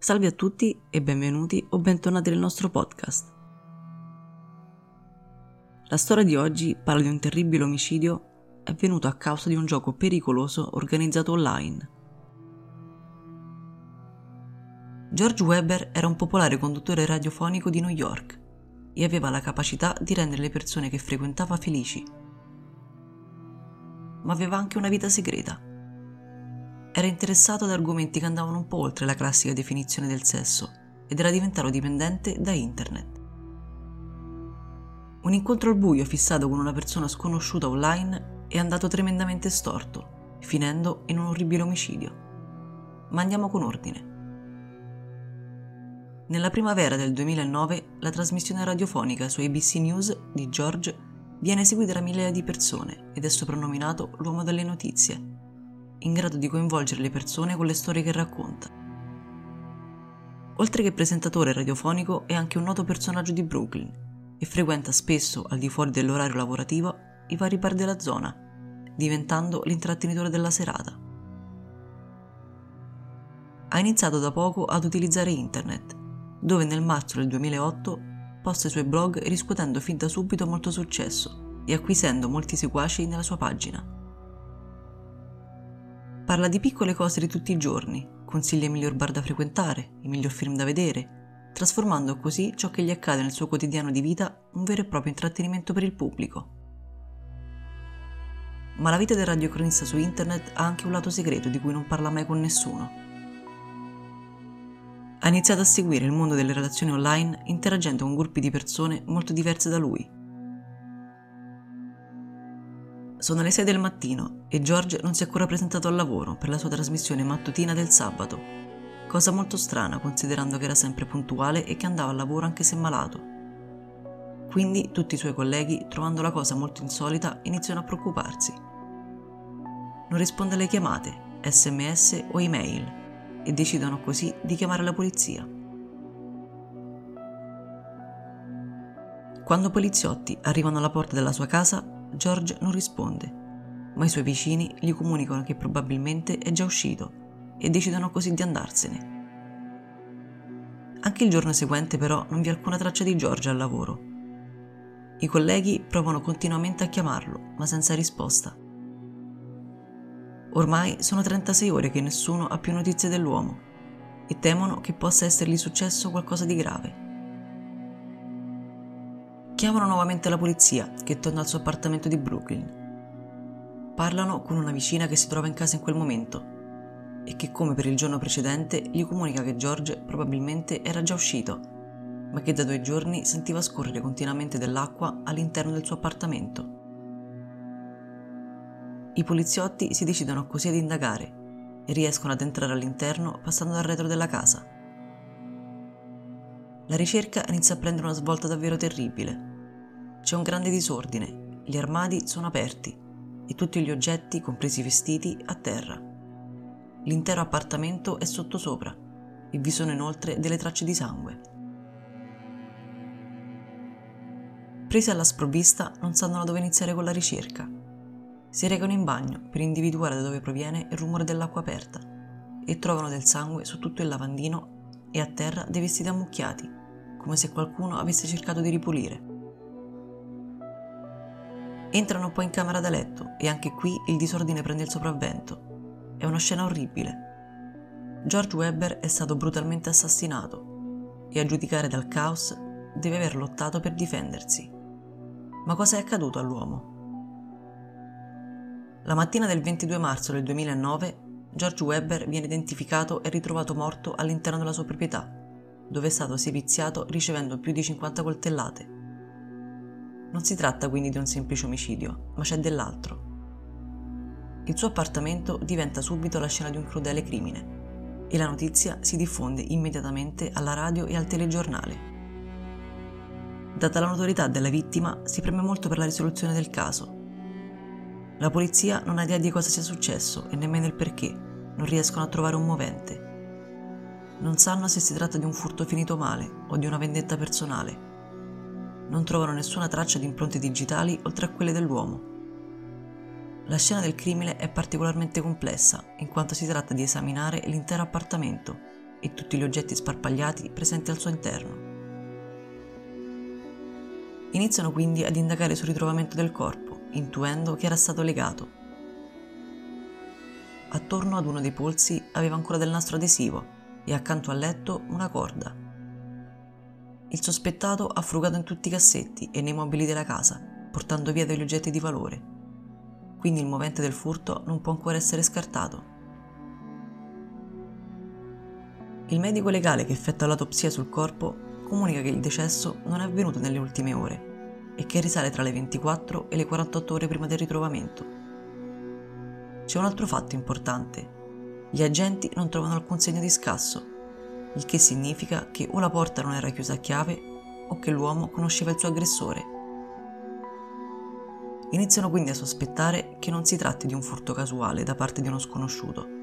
Salve a tutti e benvenuti o bentornati nel nostro podcast. La storia di oggi parla di un terribile omicidio avvenuto a causa di un gioco pericoloso organizzato online. George Weber era un popolare conduttore radiofonico di New York e aveva la capacità di rendere le persone che frequentava felici. Ma aveva anche una vita segreta era interessato ad argomenti che andavano un po' oltre la classica definizione del sesso ed era diventato dipendente da internet. Un incontro al buio fissato con una persona sconosciuta online è andato tremendamente storto, finendo in un orribile omicidio. Ma andiamo con ordine. Nella primavera del 2009 la trasmissione radiofonica su ABC News di George viene seguita da migliaia di persone ed è soprannominato l'uomo delle notizie in grado di coinvolgere le persone con le storie che racconta. Oltre che presentatore radiofonico è anche un noto personaggio di Brooklyn e frequenta spesso, al di fuori dell'orario lavorativo, i vari bar della zona, diventando l'intrattenitore della serata. Ha iniziato da poco ad utilizzare internet, dove nel marzo del 2008 posta i suoi blog riscuotendo fin da subito molto successo e acquisendo molti seguaci nella sua pagina. Parla di piccole cose di tutti i giorni, consiglia i miglior bar da frequentare, i miglior film da vedere, trasformando così ciò che gli accade nel suo quotidiano di vita un vero e proprio intrattenimento per il pubblico. Ma la vita del radiocronista su internet ha anche un lato segreto di cui non parla mai con nessuno. Ha iniziato a seguire il mondo delle relazioni online interagendo con gruppi di persone molto diverse da lui Sono le 6 del mattino e George non si è ancora presentato al lavoro per la sua trasmissione mattutina del sabato. Cosa molto strana considerando che era sempre puntuale e che andava al lavoro anche se malato. Quindi tutti i suoi colleghi, trovando la cosa molto insolita, iniziano a preoccuparsi. Non risponde alle chiamate, sms o email e decidono così di chiamare la polizia. Quando poliziotti arrivano alla porta della sua casa, George non risponde, ma i suoi vicini gli comunicano che probabilmente è già uscito e decidono così di andarsene. Anche il giorno seguente però non vi è alcuna traccia di George al lavoro. I colleghi provano continuamente a chiamarlo, ma senza risposta. Ormai sono 36 ore che nessuno ha più notizie dell'uomo e temono che possa essergli successo qualcosa di grave. Chiamano nuovamente la polizia, che torna al suo appartamento di Brooklyn. Parlano con una vicina che si trova in casa in quel momento e che, come per il giorno precedente, gli comunica che George probabilmente era già uscito, ma che da due giorni sentiva scorrere continuamente dell'acqua all'interno del suo appartamento. I poliziotti si decidono così ad indagare e riescono ad entrare all'interno passando dal retro della casa. La ricerca inizia a prendere una svolta davvero terribile. C'è un grande disordine, gli armadi sono aperti e tutti gli oggetti, compresi i vestiti, a terra. L'intero appartamento è sottosopra e vi sono inoltre delle tracce di sangue. Presi alla sprovvista, non sanno da dove iniziare con la ricerca. Si recano in bagno per individuare da dove proviene il rumore dell'acqua aperta e trovano del sangue su tutto il lavandino e a terra dei vestiti ammucchiati, come se qualcuno avesse cercato di ripulire. Entrano poi in camera da letto e anche qui il disordine prende il sopravvento. È una scena orribile. George Webber è stato brutalmente assassinato e a giudicare dal caos deve aver lottato per difendersi. Ma cosa è accaduto all'uomo? La mattina del 22 marzo del 2009 George Webber viene identificato e ritrovato morto all'interno della sua proprietà, dove è stato seviziato ricevendo più di 50 coltellate. Non si tratta quindi di un semplice omicidio, ma c'è dell'altro. Il suo appartamento diventa subito la scena di un crudele crimine e la notizia si diffonde immediatamente alla radio e al telegiornale. Data la notorietà della vittima, si preme molto per la risoluzione del caso. La polizia non ha idea di cosa sia successo e nemmeno il perché, non riescono a trovare un movente. Non sanno se si tratta di un furto finito male o di una vendetta personale non trovano nessuna traccia di impronte digitali oltre a quelle dell'uomo. La scena del crimine è particolarmente complessa, in quanto si tratta di esaminare l'intero appartamento e tutti gli oggetti sparpagliati presenti al suo interno. Iniziano quindi ad indagare sul ritrovamento del corpo, intuendo che era stato legato. Attorno ad uno dei polsi aveva ancora del nastro adesivo e accanto al letto una corda. Il sospettato ha frugato in tutti i cassetti e nei mobili della casa, portando via degli oggetti di valore. Quindi il movente del furto non può ancora essere scartato. Il medico legale che effettua l'autopsia sul corpo comunica che il decesso non è avvenuto nelle ultime ore e che risale tra le 24 e le 48 ore prima del ritrovamento. C'è un altro fatto importante. Gli agenti non trovano alcun segno di scasso, il che significa che o la porta non era chiusa a chiave o che l'uomo conosceva il suo aggressore. Iniziano quindi a sospettare che non si tratti di un furto casuale da parte di uno sconosciuto,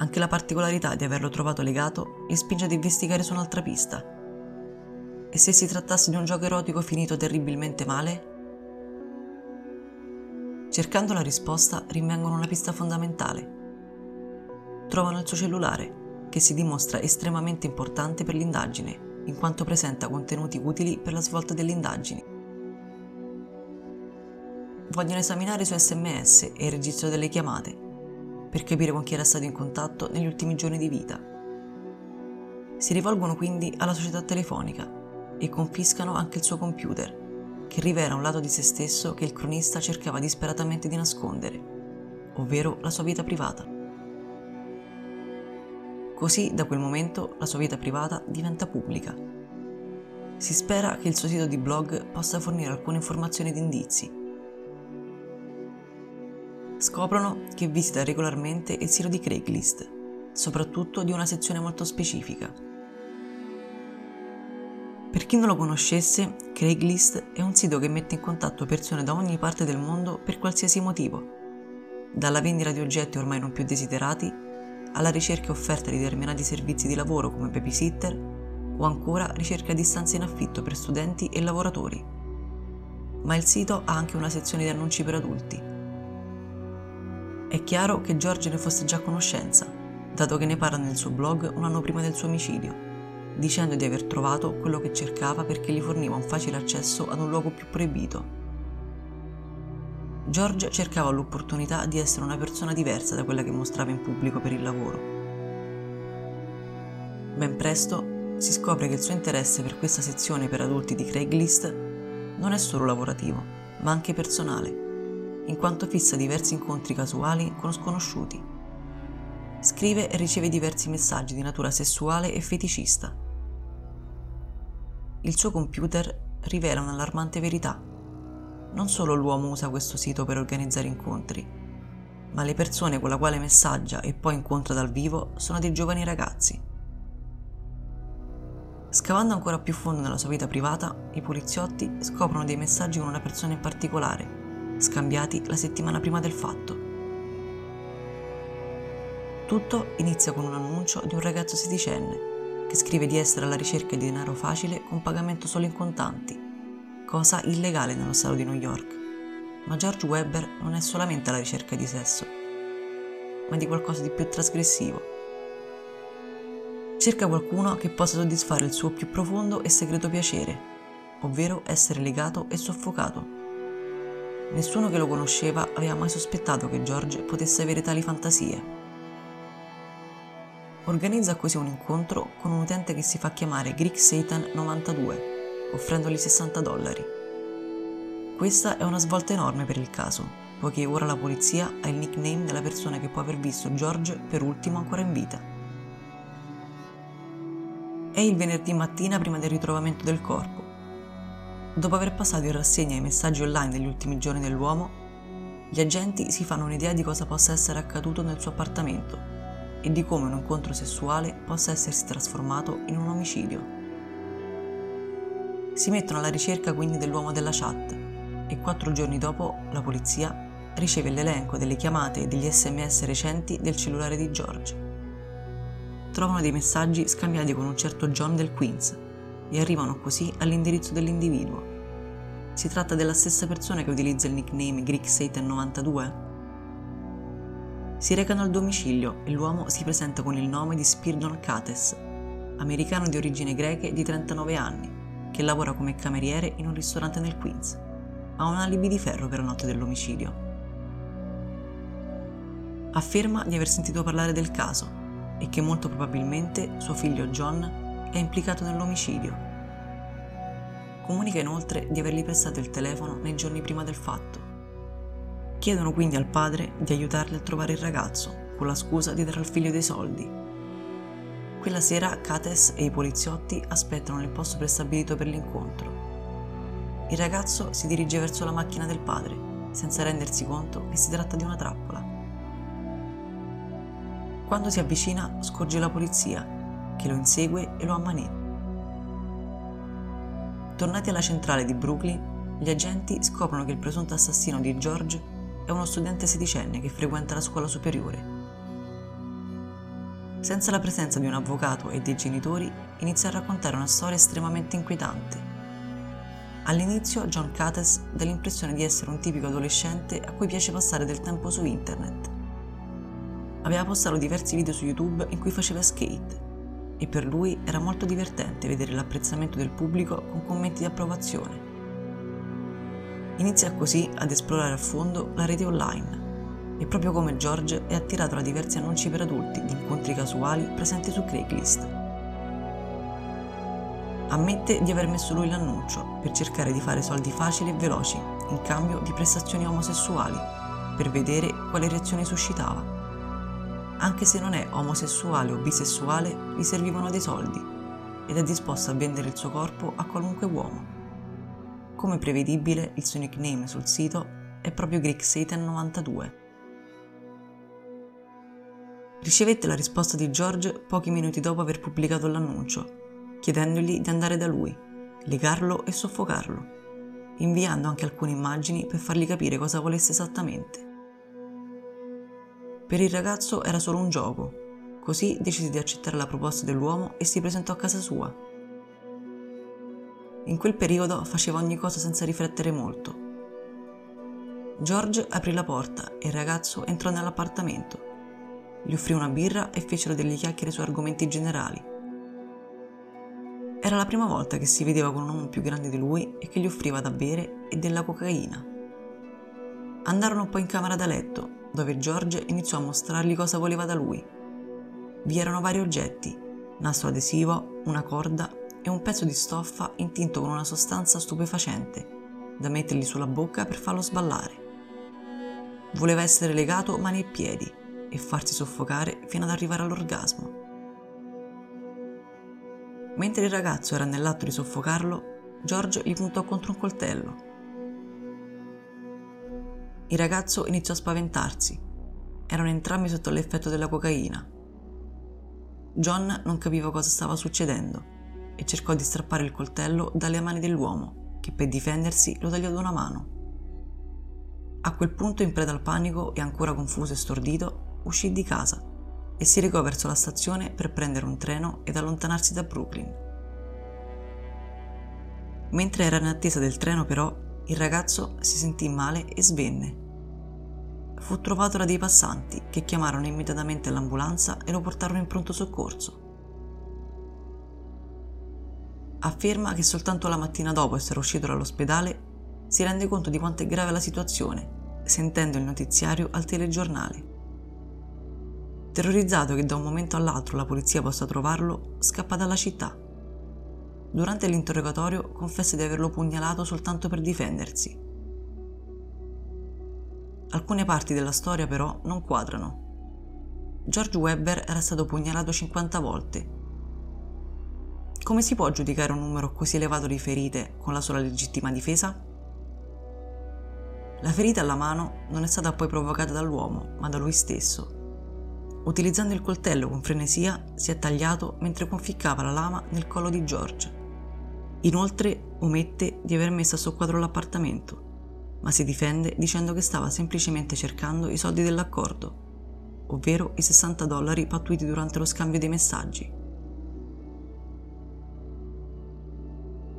anche la particolarità di averlo trovato legato li spinge ad investigare su un'altra pista. E se si trattasse di un gioco erotico finito terribilmente male? Cercando la risposta rinvengono una pista fondamentale. Trovano il suo cellulare, che si dimostra estremamente importante per l'indagine, in quanto presenta contenuti utili per la svolta delle indagini. Vogliono esaminare i suoi sms e il registro delle chiamate per capire con chi era stato in contatto negli ultimi giorni di vita. Si rivolgono quindi alla società telefonica e confiscano anche il suo computer, che rivela un lato di se stesso che il cronista cercava disperatamente di nascondere, ovvero la sua vita privata. Così da quel momento la sua vita privata diventa pubblica. Si spera che il suo sito di blog possa fornire alcune informazioni ed indizi Scoprono che visita regolarmente il sito di Craigslist, soprattutto di una sezione molto specifica. Per chi non lo conoscesse, Craigslist è un sito che mette in contatto persone da ogni parte del mondo per qualsiasi motivo, dalla vendita di oggetti ormai non più desiderati alla ricerca e offerta di determinati servizi di lavoro come babysitter o ancora ricerca di stanze in affitto per studenti e lavoratori. Ma il sito ha anche una sezione di annunci per adulti, è chiaro che George ne fosse già a conoscenza, dato che ne parla nel suo blog un anno prima del suo omicidio, dicendo di aver trovato quello che cercava perché gli forniva un facile accesso ad un luogo più proibito. George cercava l'opportunità di essere una persona diversa da quella che mostrava in pubblico per il lavoro. Ben presto si scopre che il suo interesse per questa sezione per adulti di Craigslist non è solo lavorativo, ma anche personale in quanto fissa diversi incontri casuali con sconosciuti. Scrive e riceve diversi messaggi di natura sessuale e feticista. Il suo computer rivela un'allarmante verità. Non solo l'uomo usa questo sito per organizzare incontri, ma le persone con le quali messaggia e poi incontra dal vivo sono dei giovani ragazzi. Scavando ancora più fondo nella sua vita privata, i poliziotti scoprono dei messaggi con una persona in particolare scambiati la settimana prima del fatto. Tutto inizia con un annuncio di un ragazzo sedicenne che scrive di essere alla ricerca di denaro facile con pagamento solo in contanti, cosa illegale nello stato di New York. Ma George Webber non è solamente alla ricerca di sesso, ma di qualcosa di più trasgressivo. Cerca qualcuno che possa soddisfare il suo più profondo e segreto piacere, ovvero essere legato e soffocato Nessuno che lo conosceva aveva mai sospettato che George potesse avere tali fantasie. Organizza così un incontro con un utente che si fa chiamare Greek Satan 92, offrendogli 60 dollari. Questa è una svolta enorme per il caso, poiché ora la polizia ha il nickname della persona che può aver visto George per ultimo ancora in vita. È il venerdì mattina prima del ritrovamento del corpo Dopo aver passato in rassegna i messaggi online degli ultimi giorni dell'uomo, gli agenti si fanno un'idea di cosa possa essere accaduto nel suo appartamento e di come un incontro sessuale possa essersi trasformato in un omicidio. Si mettono alla ricerca quindi dell'uomo della chat e quattro giorni dopo la polizia riceve l'elenco delle chiamate e degli sms recenti del cellulare di George. Trovano dei messaggi scambiati con un certo John del Queens e arrivano così all'indirizzo dell'individuo. Si tratta della stessa persona che utilizza il nickname Greek Satan 92? Si recano al domicilio e l'uomo si presenta con il nome di Spiridon Cates, americano di origini greche di 39 anni, che lavora come cameriere in un ristorante nel Queens. Ha un alibi di ferro per la notte dell'omicidio. Afferma di aver sentito parlare del caso e che molto probabilmente suo figlio John è implicato nell'omicidio. Comunica inoltre di avergli prestato il telefono nei giorni prima del fatto. Chiedono quindi al padre di aiutarli a trovare il ragazzo, con la scusa di dare al figlio dei soldi. Quella sera Cates e i poliziotti aspettano nel posto prestabilito per l'incontro. Il ragazzo si dirige verso la macchina del padre, senza rendersi conto che si tratta di una trappola. Quando si avvicina scorge la polizia, che lo insegue e lo ammanetta. Tornati alla centrale di Brooklyn, gli agenti scoprono che il presunto assassino di George è uno studente sedicenne che frequenta la scuola superiore. Senza la presenza di un avvocato e dei genitori, inizia a raccontare una storia estremamente inquietante. All'inizio John Cates dà l'impressione di essere un tipico adolescente a cui piace passare del tempo su internet. Aveva postato diversi video su YouTube in cui faceva skate e per lui era molto divertente vedere l'apprezzamento del pubblico con commenti di approvazione. Inizia così ad esplorare a fondo la rete online e proprio come George è attirato da diversi annunci per adulti di incontri casuali presenti su Craigslist. Ammette di aver messo lui l'annuncio per cercare di fare soldi facili e veloci in cambio di prestazioni omosessuali per vedere quale reazione suscitava anche se non è omosessuale o bisessuale, gli servivano dei soldi ed è disposto a vendere il suo corpo a qualunque uomo. Come prevedibile, il suo nickname sul sito è proprio Greek Satan 92. Ricevette la risposta di George pochi minuti dopo aver pubblicato l'annuncio, chiedendogli di andare da lui, legarlo e soffocarlo, inviando anche alcune immagini per fargli capire cosa volesse esattamente. Per il ragazzo era solo un gioco, così decise di accettare la proposta dell'uomo e si presentò a casa sua. In quel periodo faceva ogni cosa senza riflettere molto. George aprì la porta e il ragazzo entrò nell'appartamento. Gli offrì una birra e fecero delle chiacchiere su argomenti generali. Era la prima volta che si vedeva con un uomo più grande di lui e che gli offriva da bere e della cocaina. Andarono poi in camera da letto dove George iniziò a mostrargli cosa voleva da lui. Vi erano vari oggetti, nastro adesivo, una corda e un pezzo di stoffa intinto con una sostanza stupefacente, da mettergli sulla bocca per farlo sballare. Voleva essere legato mani e piedi e farsi soffocare fino ad arrivare all'orgasmo. Mentre il ragazzo era nell'atto di soffocarlo, George gli puntò contro un coltello il ragazzo iniziò a spaventarsi. Erano entrambi sotto l'effetto della cocaina. John non capiva cosa stava succedendo e cercò di strappare il coltello dalle mani dell'uomo, che per difendersi lo tagliò da una mano. A quel punto, in preda al panico e ancora confuso e stordito, uscì di casa e si recò verso la stazione per prendere un treno ed allontanarsi da Brooklyn. Mentre era in attesa del treno, però, il ragazzo si sentì male e svenne. Fu trovato da dei passanti che chiamarono immediatamente l'ambulanza e lo portarono in pronto soccorso. Afferma che soltanto la mattina dopo essere uscito dall'ospedale si rende conto di quanto è grave la situazione, sentendo il notiziario al telegiornale. Terrorizzato che da un momento all'altro la polizia possa trovarlo, scappa dalla città Durante l'interrogatorio confessa di averlo pugnalato soltanto per difendersi. Alcune parti della storia però non quadrano. George Webber era stato pugnalato 50 volte. Come si può giudicare un numero così elevato di ferite con la sola legittima difesa? La ferita alla mano non è stata poi provocata dall'uomo, ma da lui stesso. Utilizzando il coltello con frenesia, si è tagliato mentre conficcava la lama nel collo di George. Inoltre omette di aver messo a soqquadro l'appartamento, ma si difende dicendo che stava semplicemente cercando i soldi dell'accordo, ovvero i 60 dollari pattuiti durante lo scambio dei messaggi.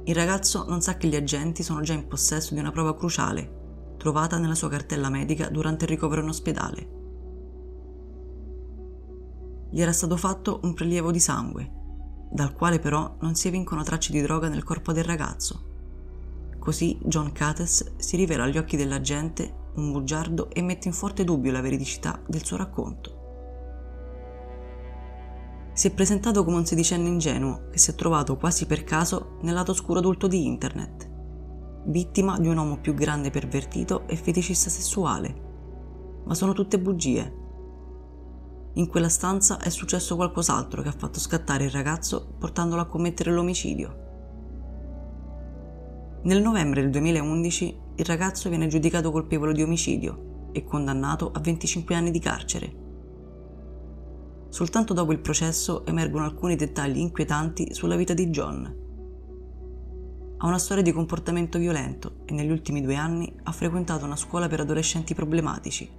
Il ragazzo non sa che gli agenti sono già in possesso di una prova cruciale, trovata nella sua cartella medica durante il ricovero in ospedale. Gli era stato fatto un prelievo di sangue, dal quale però non si evincono tracce di droga nel corpo del ragazzo. Così John Cates si rivela agli occhi della gente un bugiardo e mette in forte dubbio la veridicità del suo racconto. Si è presentato come un sedicenne ingenuo che si è trovato quasi per caso nel lato oscuro adulto di internet, vittima di un uomo più grande pervertito e feticista sessuale. Ma sono tutte bugie. In quella stanza è successo qualcos'altro che ha fatto scattare il ragazzo portandolo a commettere l'omicidio. Nel novembre del 2011 il ragazzo viene giudicato colpevole di omicidio e condannato a 25 anni di carcere. Soltanto dopo il processo emergono alcuni dettagli inquietanti sulla vita di John. Ha una storia di comportamento violento e negli ultimi due anni ha frequentato una scuola per adolescenti problematici.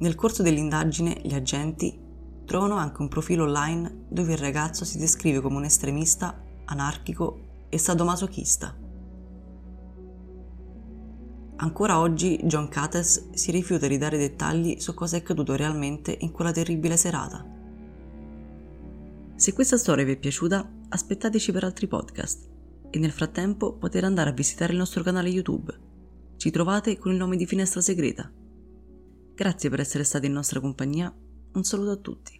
Nel corso dell'indagine gli agenti trovano anche un profilo online dove il ragazzo si descrive come un estremista, anarchico e sadomasochista. Ancora oggi John Cates si rifiuta di dare dettagli su cosa è accaduto realmente in quella terribile serata. Se questa storia vi è piaciuta, aspettateci per altri podcast e nel frattempo potete andare a visitare il nostro canale YouTube. Ci trovate con il nome di Finestra Segreta. Grazie per essere stati in nostra compagnia, un saluto a tutti.